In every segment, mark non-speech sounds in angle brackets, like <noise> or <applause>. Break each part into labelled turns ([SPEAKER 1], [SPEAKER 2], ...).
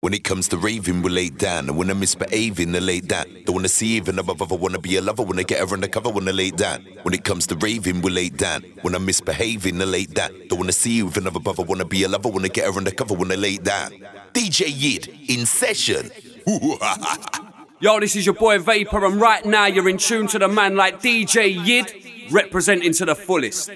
[SPEAKER 1] When it comes to raving, we're laid down. And when I'm misbehaving, they're laid down. Don't wanna see even above other, wanna be a lover. When I get her undercover, wanna lay down. When it comes to raving, we're laid down. When I'm misbehaving, they're laid down. Don't wanna see even above, I wanna be a lover. When I get her undercover, when I lay down. DJ Yid in session. <laughs>
[SPEAKER 2] Yo, this is your boy Vapor, and right now you're in tune to the man like DJ Yid, representing to the fullest.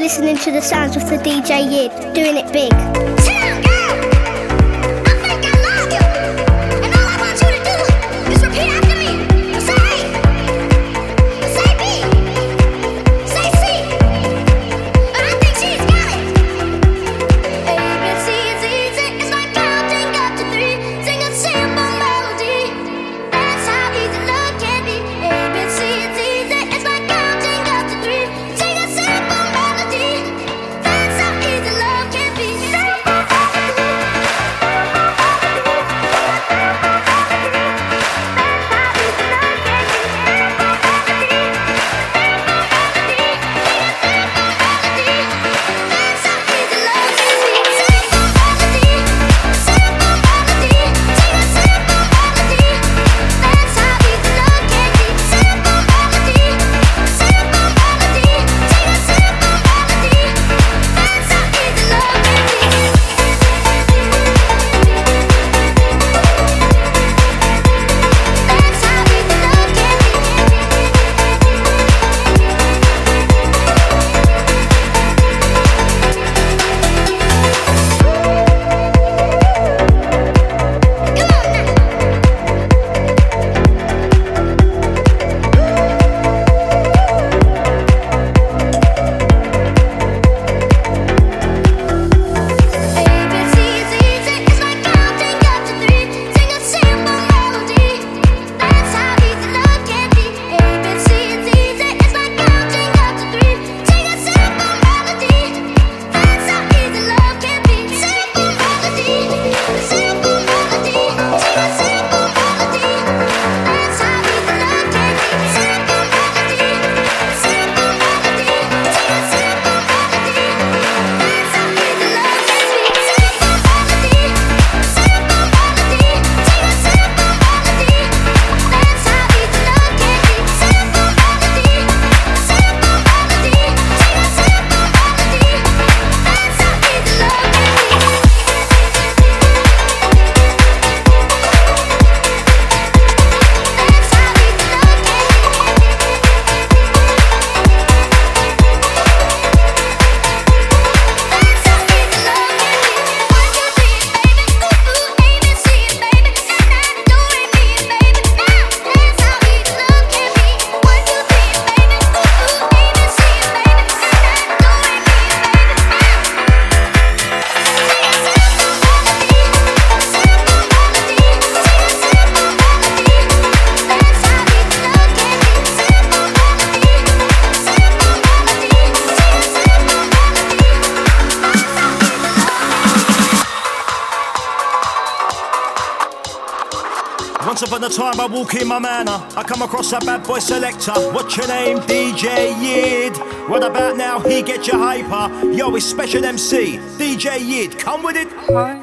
[SPEAKER 3] Listening to the sounds of the DJ Yid, doing it big.
[SPEAKER 4] Walk in my manor, I come across a bad boy selector. What's your name? DJ Yid. What about now? He get you hyper. Yo, it's special MC. DJ Yid, come with it.
[SPEAKER 5] Heart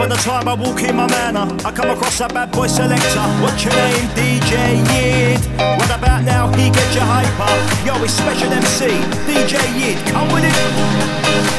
[SPEAKER 6] By the time
[SPEAKER 4] I walk in my manner. I come across a bad boy selector. What's your name, DJ Yid? What about now? He get you hyper. Yo, it's special MC, DJ Yid. Come with it.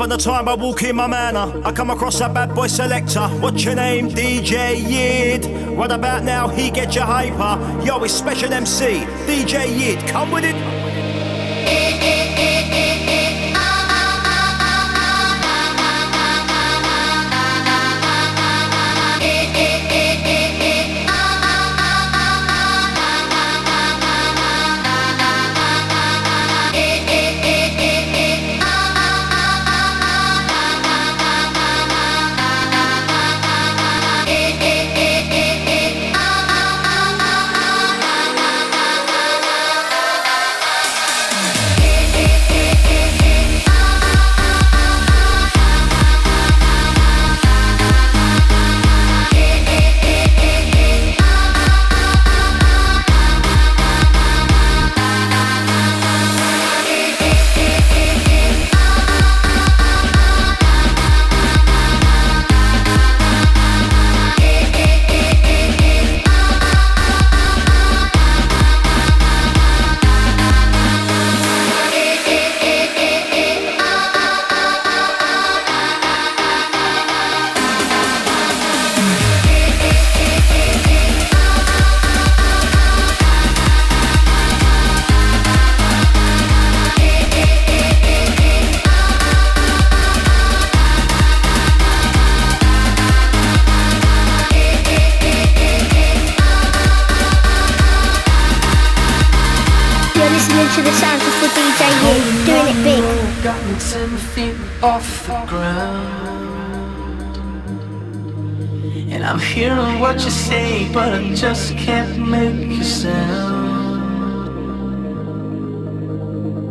[SPEAKER 4] Once upon a time, I walk in my manner. I come across a bad boy selector. What's your name? DJ Yid. What about now? He get you hyper. Yo, it's special MC. DJ Yid. Come with it.
[SPEAKER 7] Off the ground. And I'm hearing what you say, but I just can't make a sound.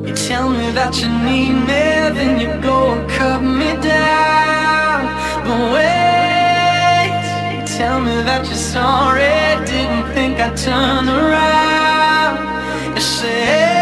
[SPEAKER 7] You tell me that you need me, then you go and cut me down. But wait, you tell me that you're sorry, didn't think I'd turn around. You say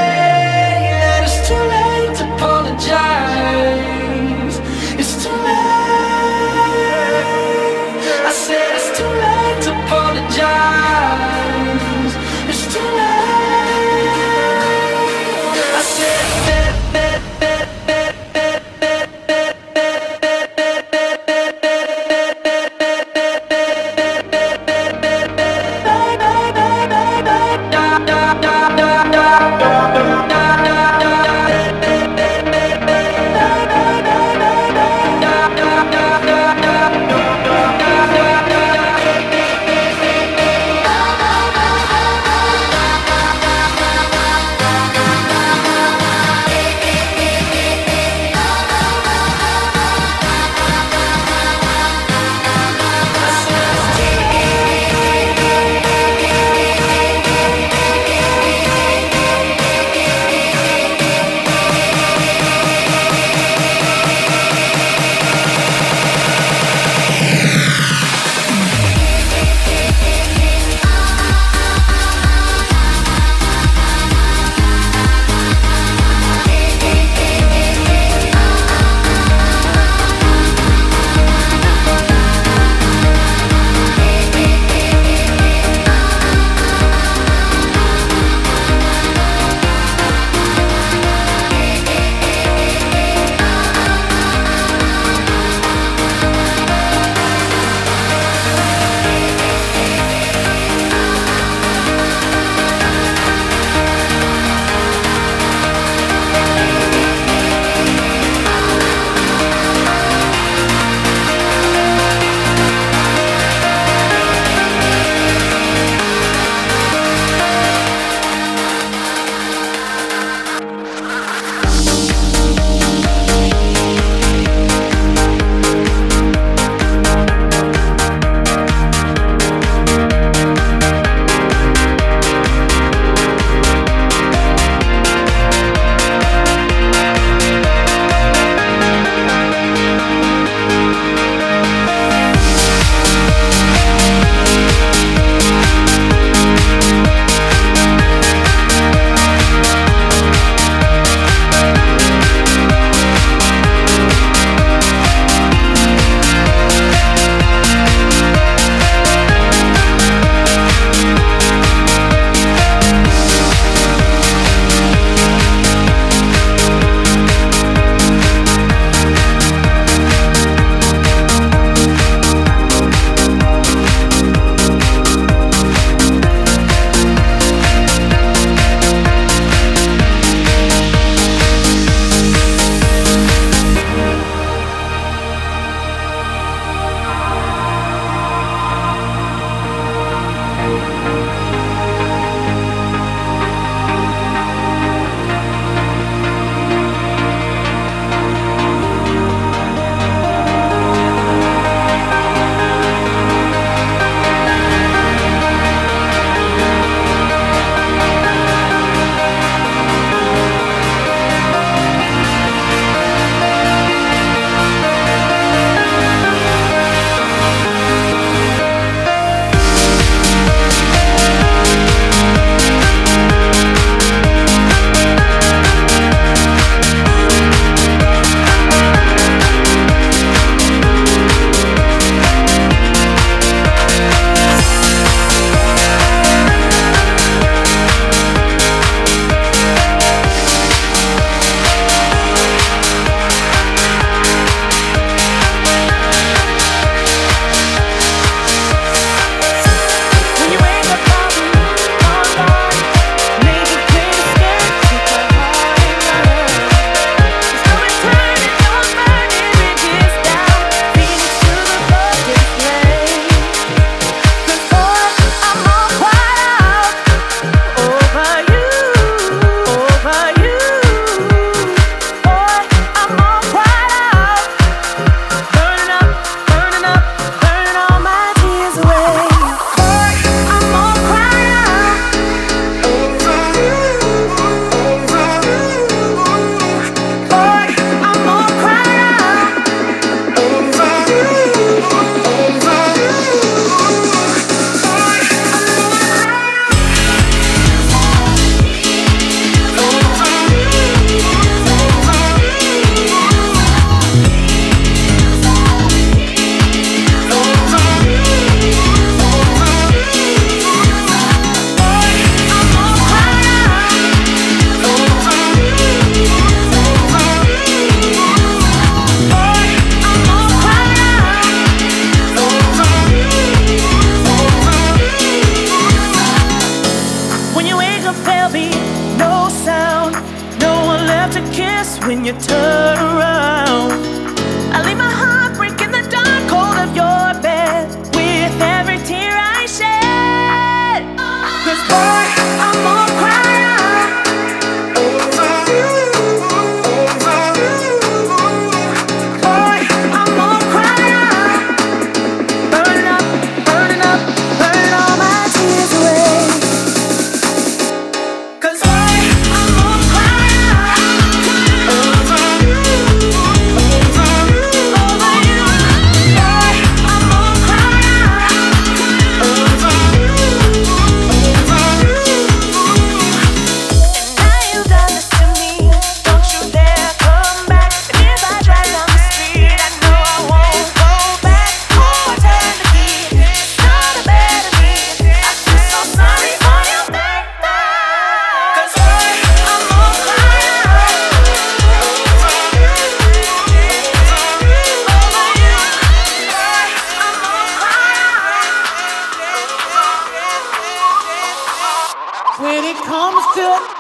[SPEAKER 8] it comes to house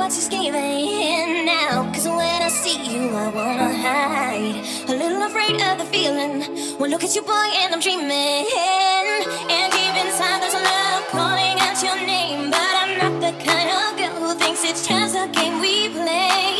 [SPEAKER 9] what she's giving now. Cause when I see you, I wanna hide. A little afraid of the feeling. Well, look at you, boy, and I'm dreaming. And deep inside, there's a love calling out your name. But I'm not the kind of girl who thinks it's just a game we play.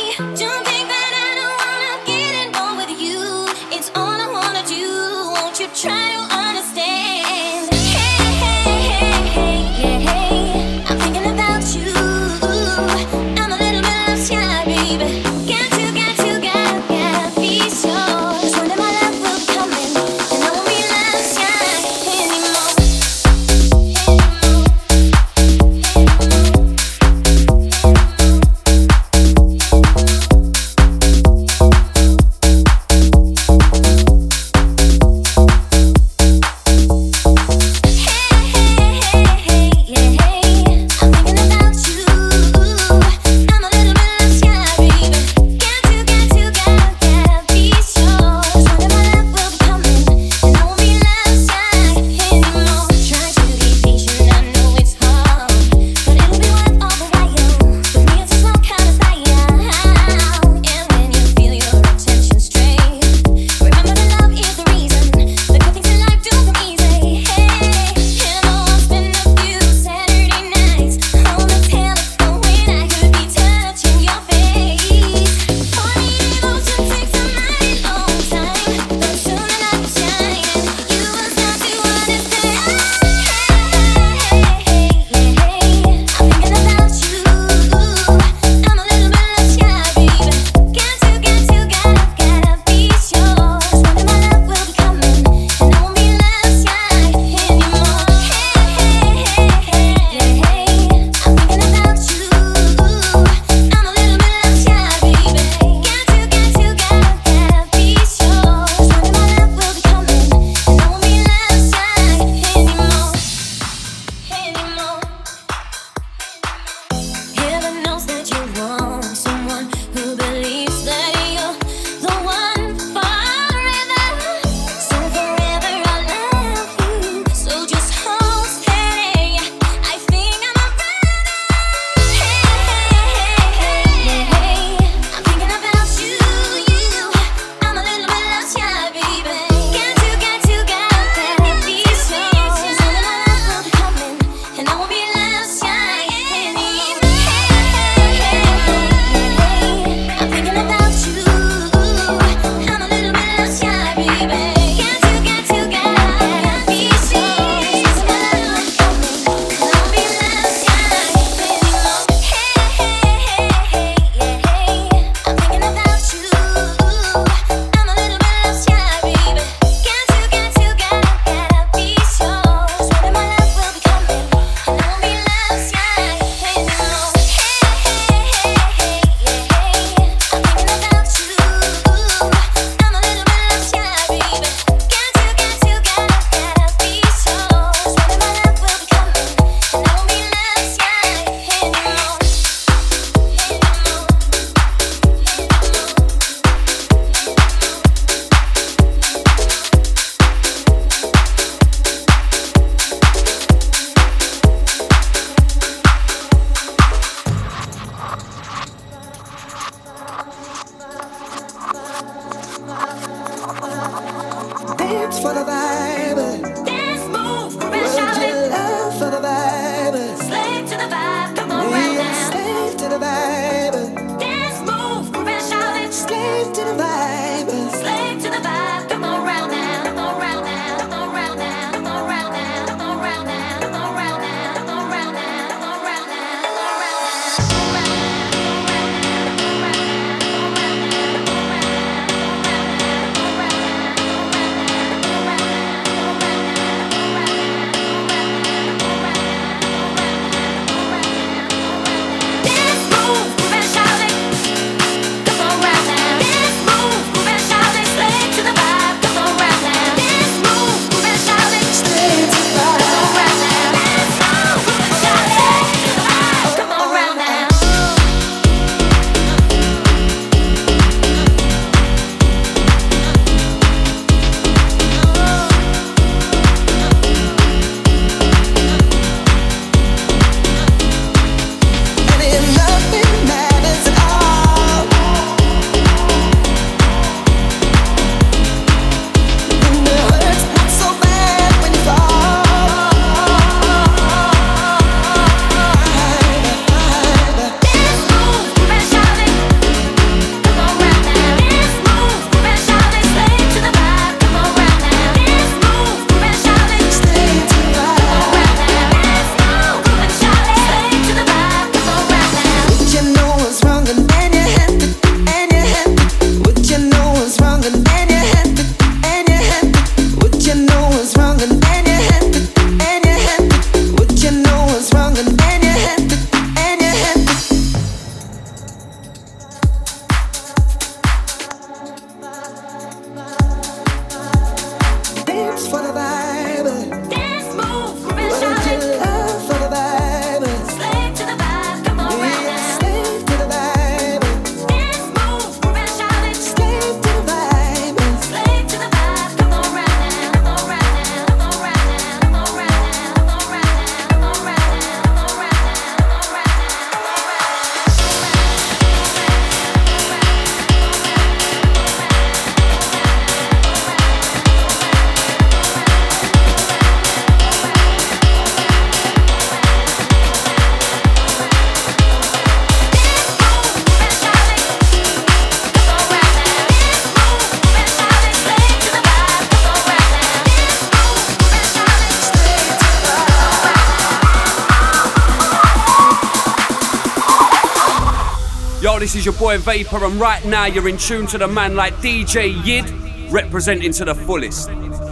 [SPEAKER 2] This is your boy Vapor, and right now you're in tune to the man like DJ Yid, representing to the fullest.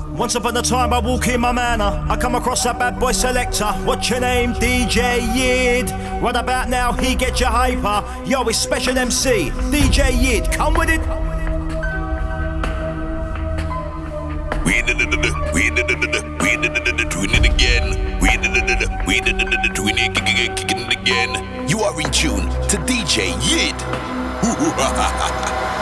[SPEAKER 4] Once upon a time, I walk in my manor. I come across a bad boy selector. What's your name? DJ Yid. Right about now, he get you hyper. Yo, it's special MC. DJ Yid, come with it.
[SPEAKER 1] Did it, we did it, we did it, doing it again. We did it, we did it, doing it, kicking it again. You are in tune to DJ Yid. <laughs>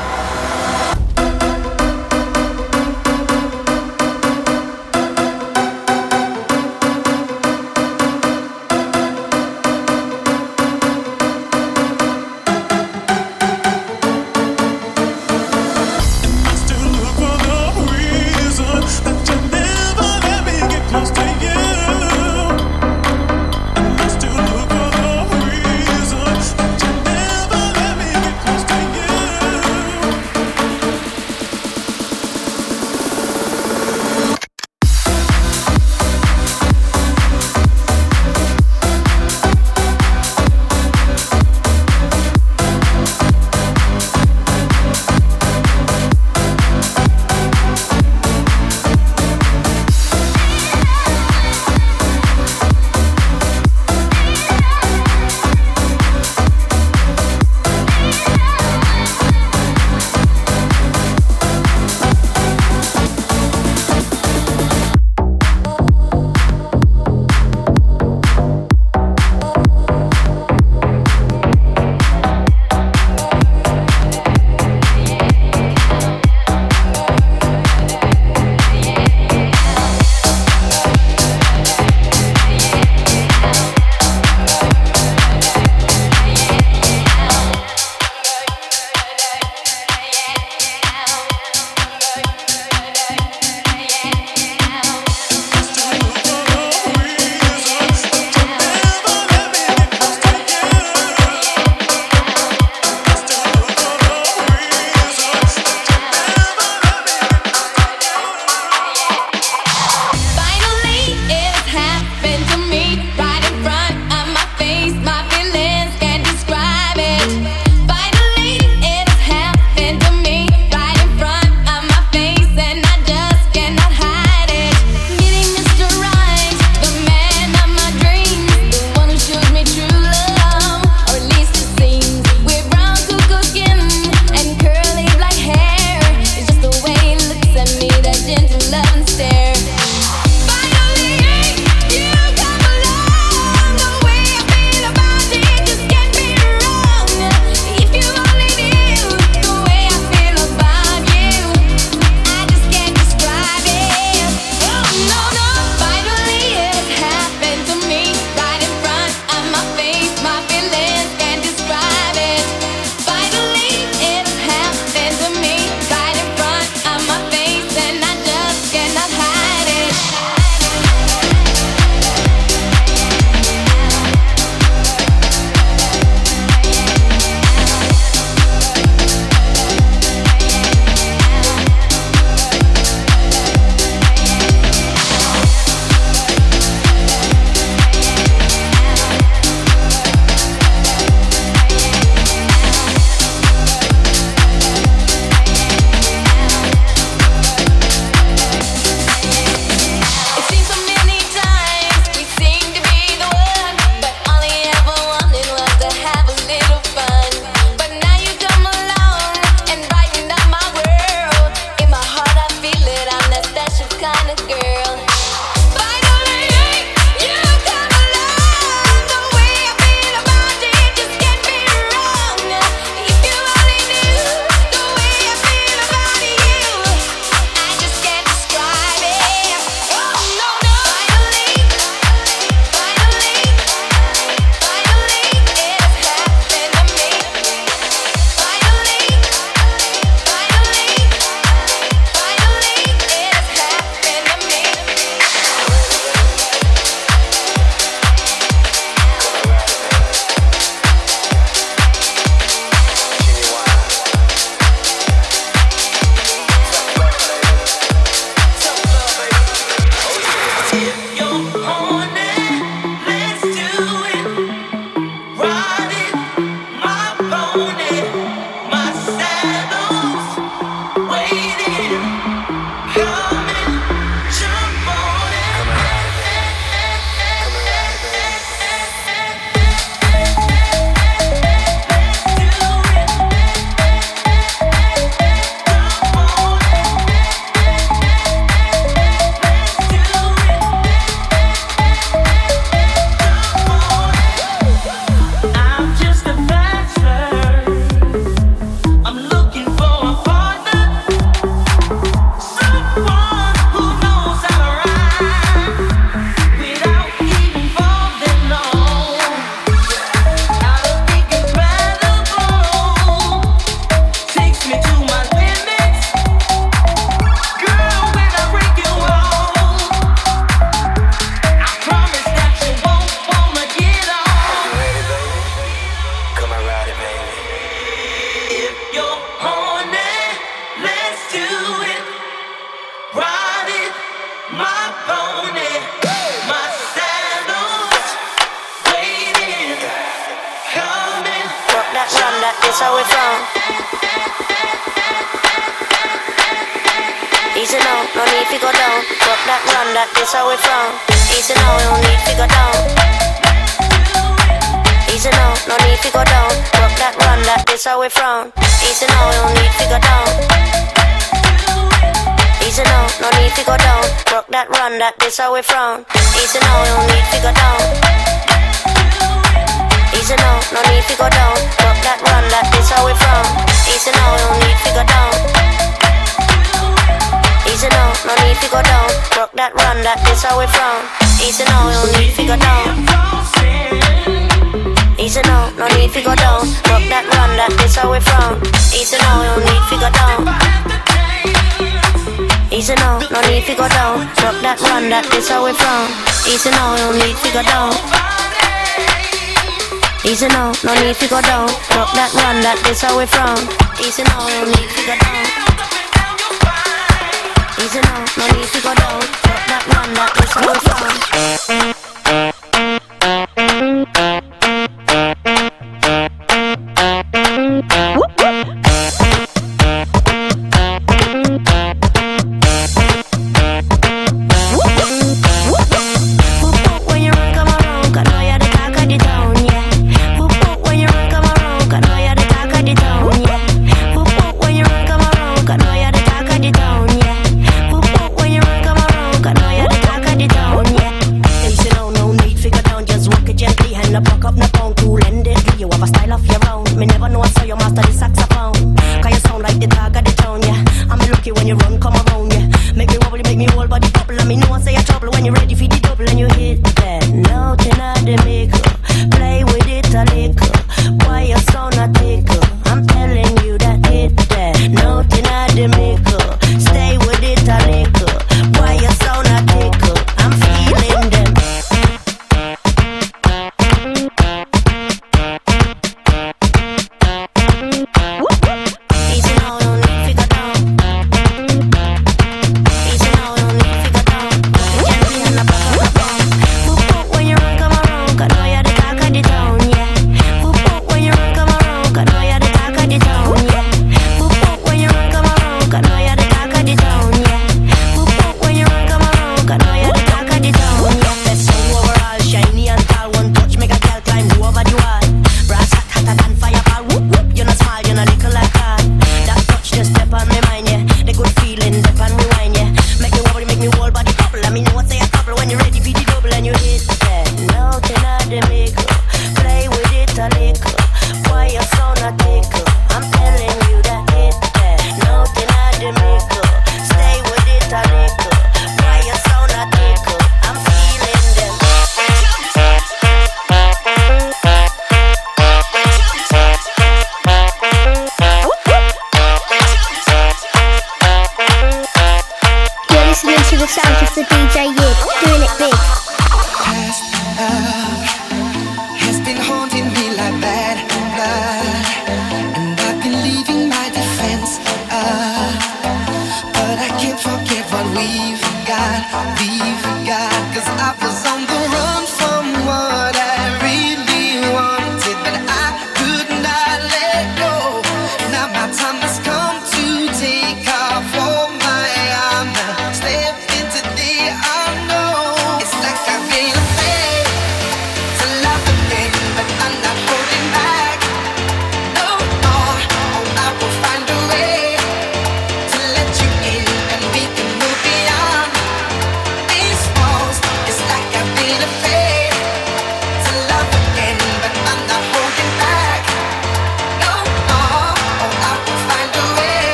[SPEAKER 10] this how we from.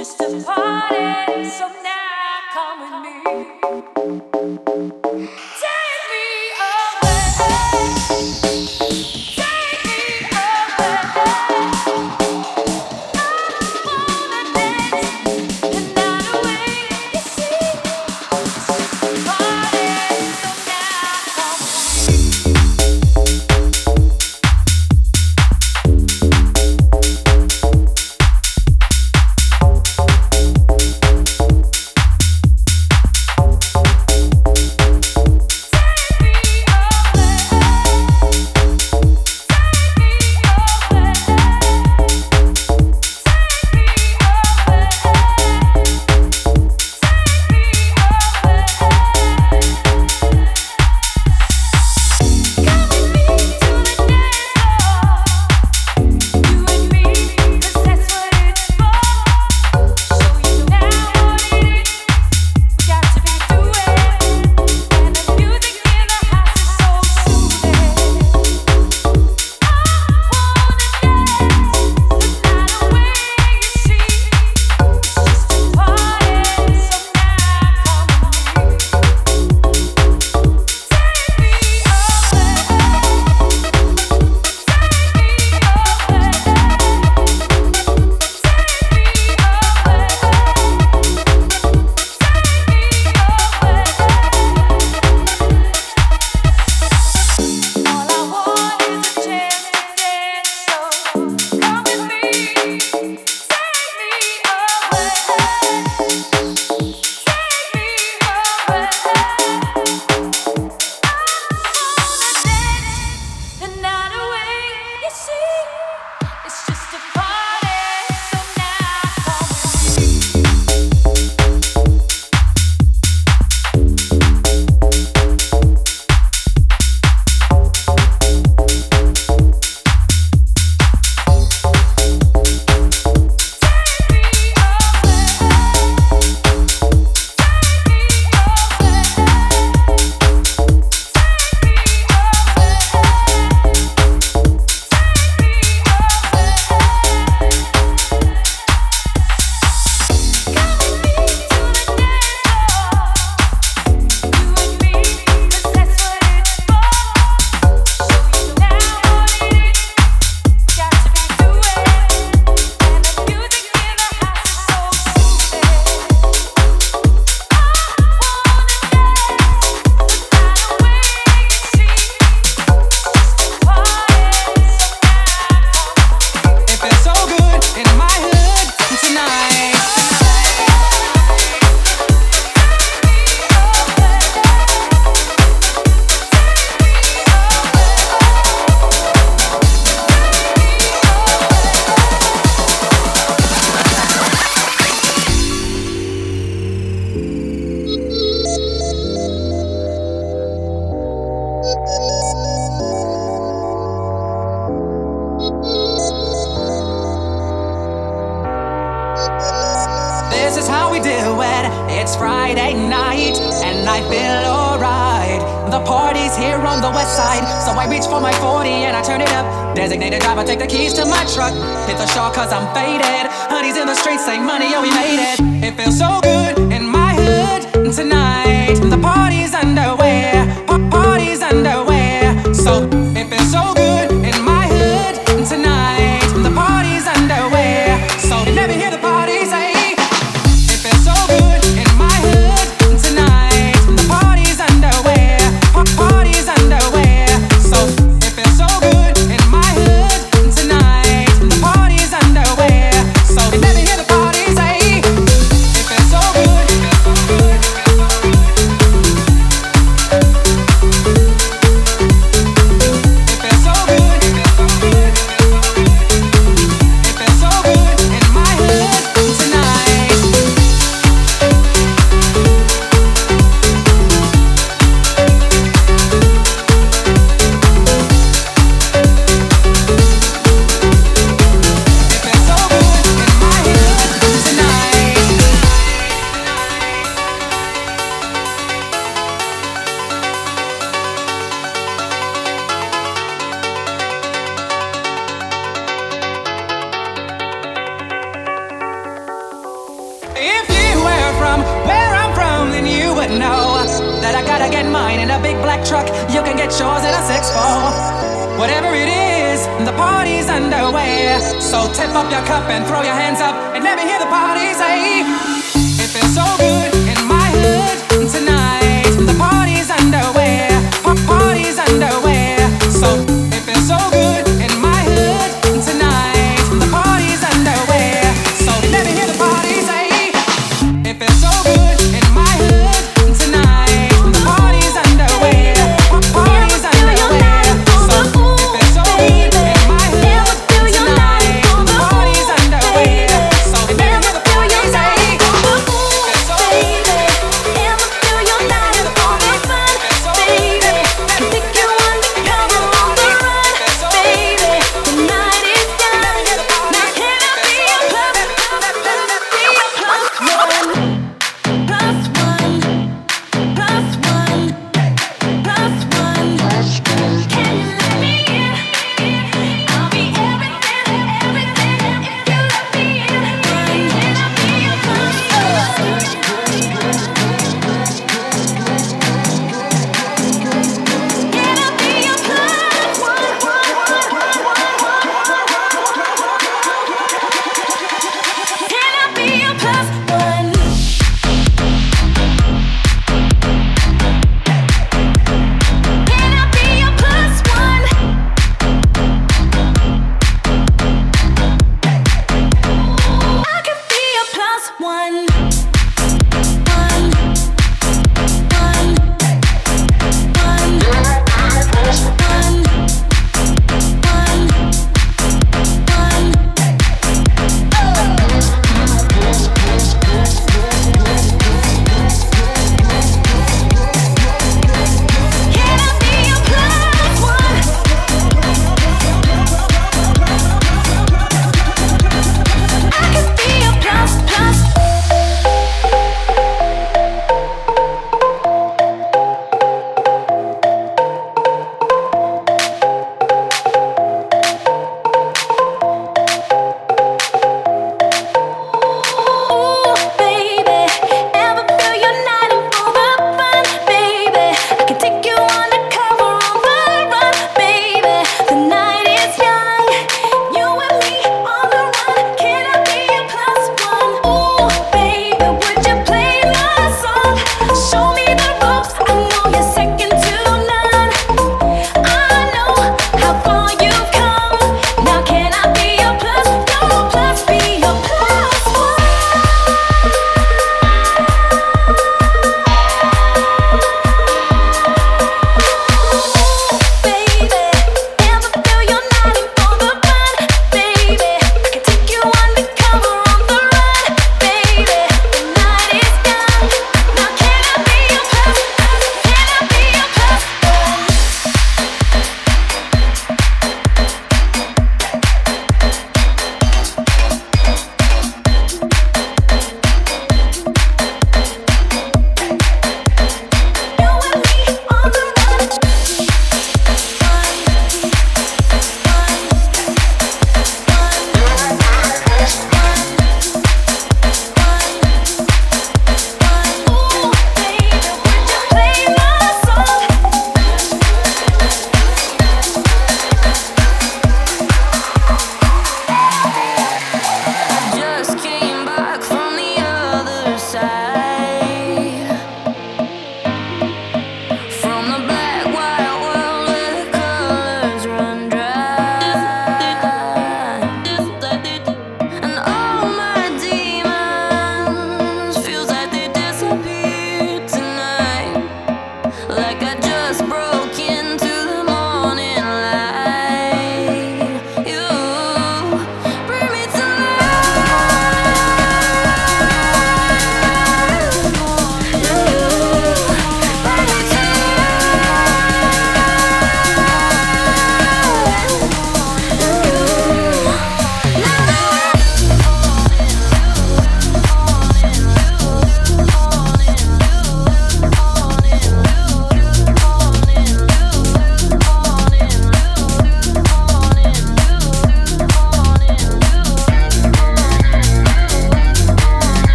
[SPEAKER 10] Just
[SPEAKER 6] a party, so now come with me.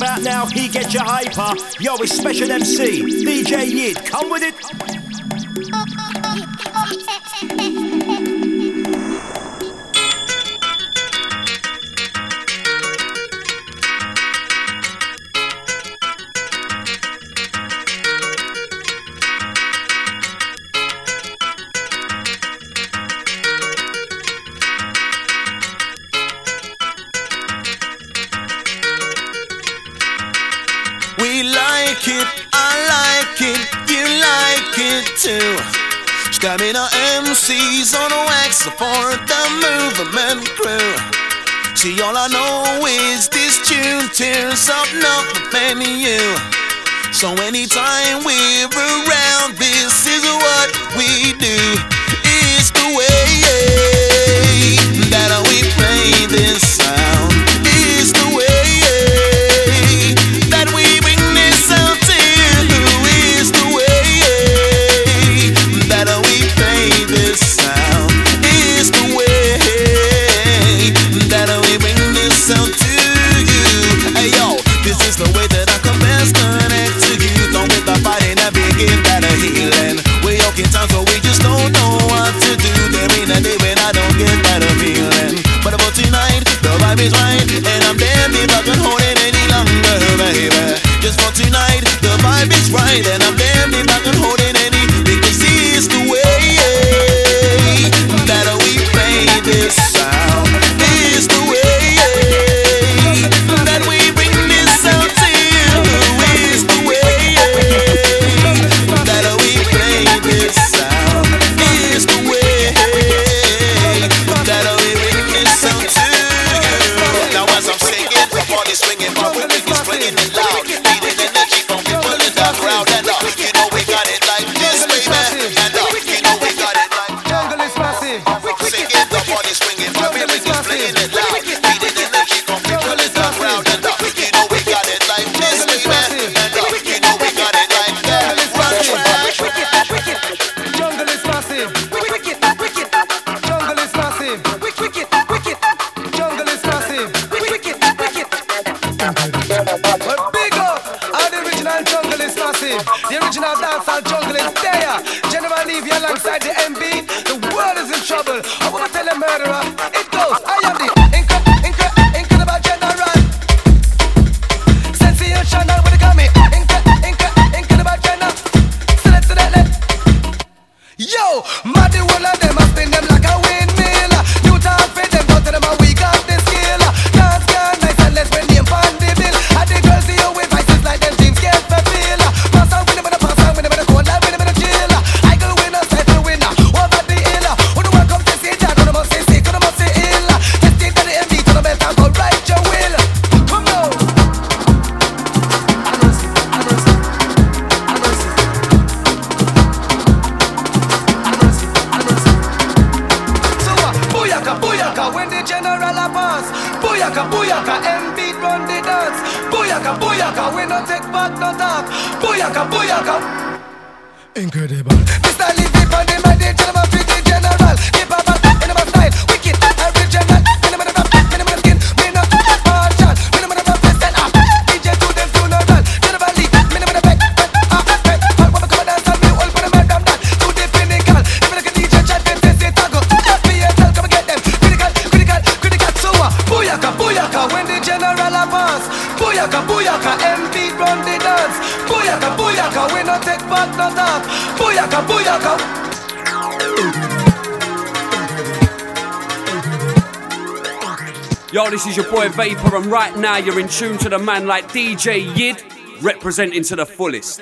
[SPEAKER 3] about
[SPEAKER 4] now, he gets you hyper. Yo, it's Special MC, DJ Yid, come with it.
[SPEAKER 11] Is this tune tears up nothing man you. So anytime we're around, this is what we do. behind and
[SPEAKER 12] booyaka.
[SPEAKER 2] Yo, this is your boy Vapor, and right now you're in tune to the man like DJ Yid, representing to the fullest.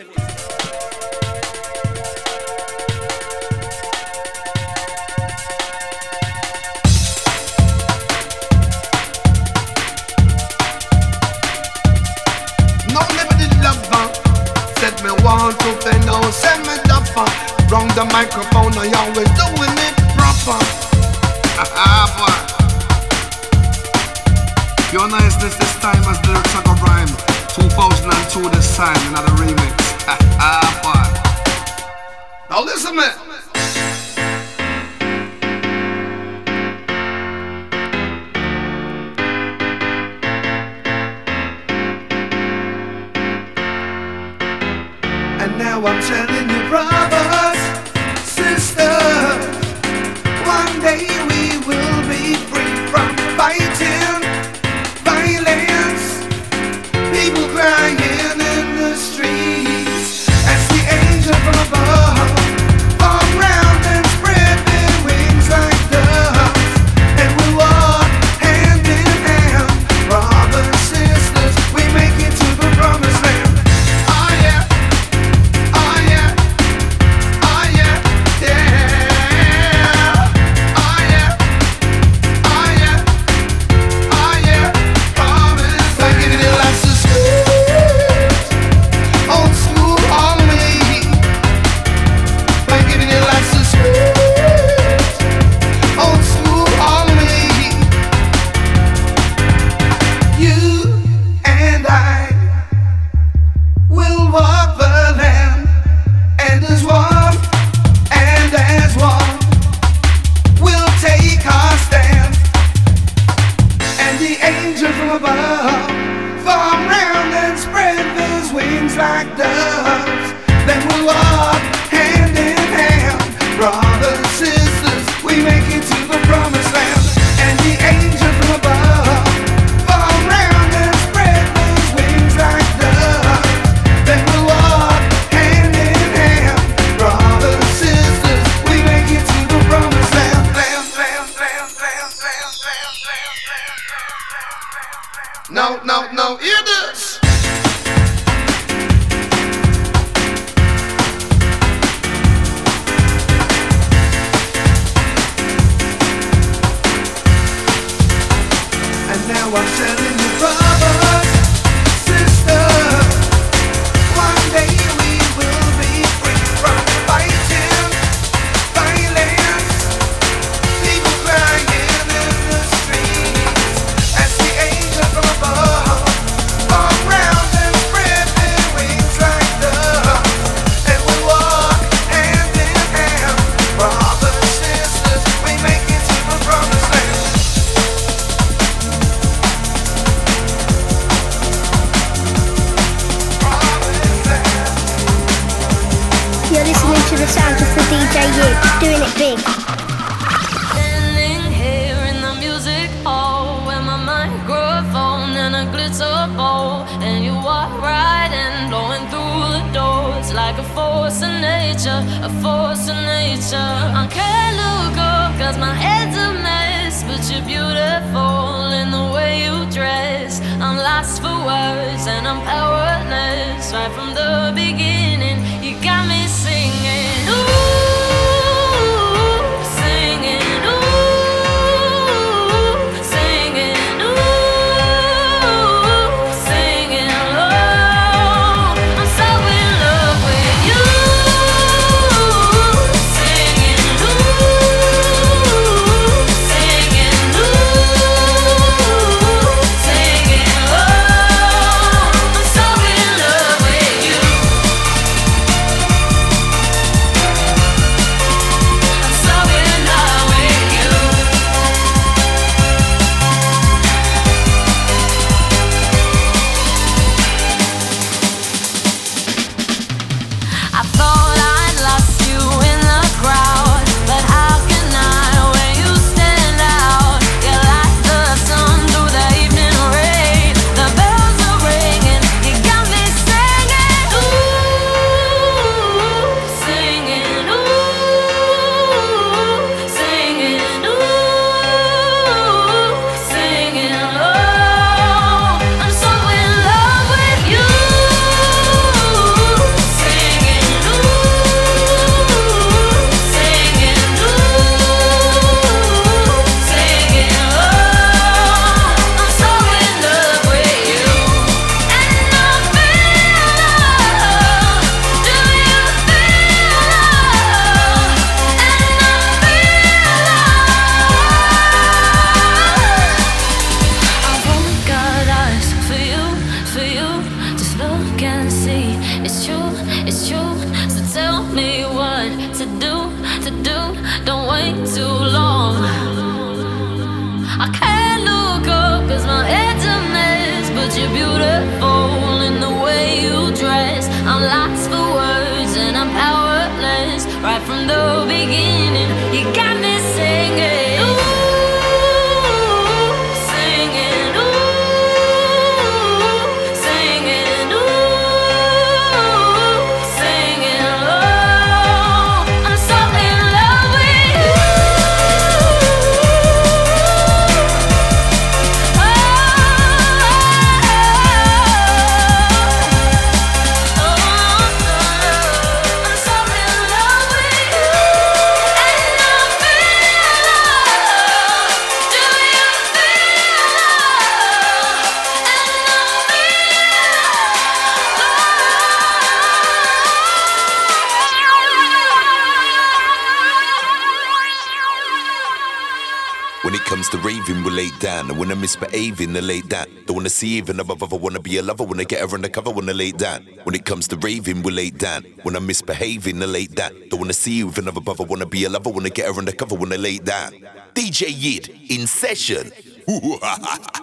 [SPEAKER 1] Misbehaving, they're laid down. Don't wanna see even above, I wanna be a lover. wanna get her undercover, when I lay down. When it comes to raving, we're laid down. When I'm misbehaving, they're laid down. Don't wanna see even above, I wanna be a lover. wanna get her undercover, when I lay down. DJ Yid in session. <laughs>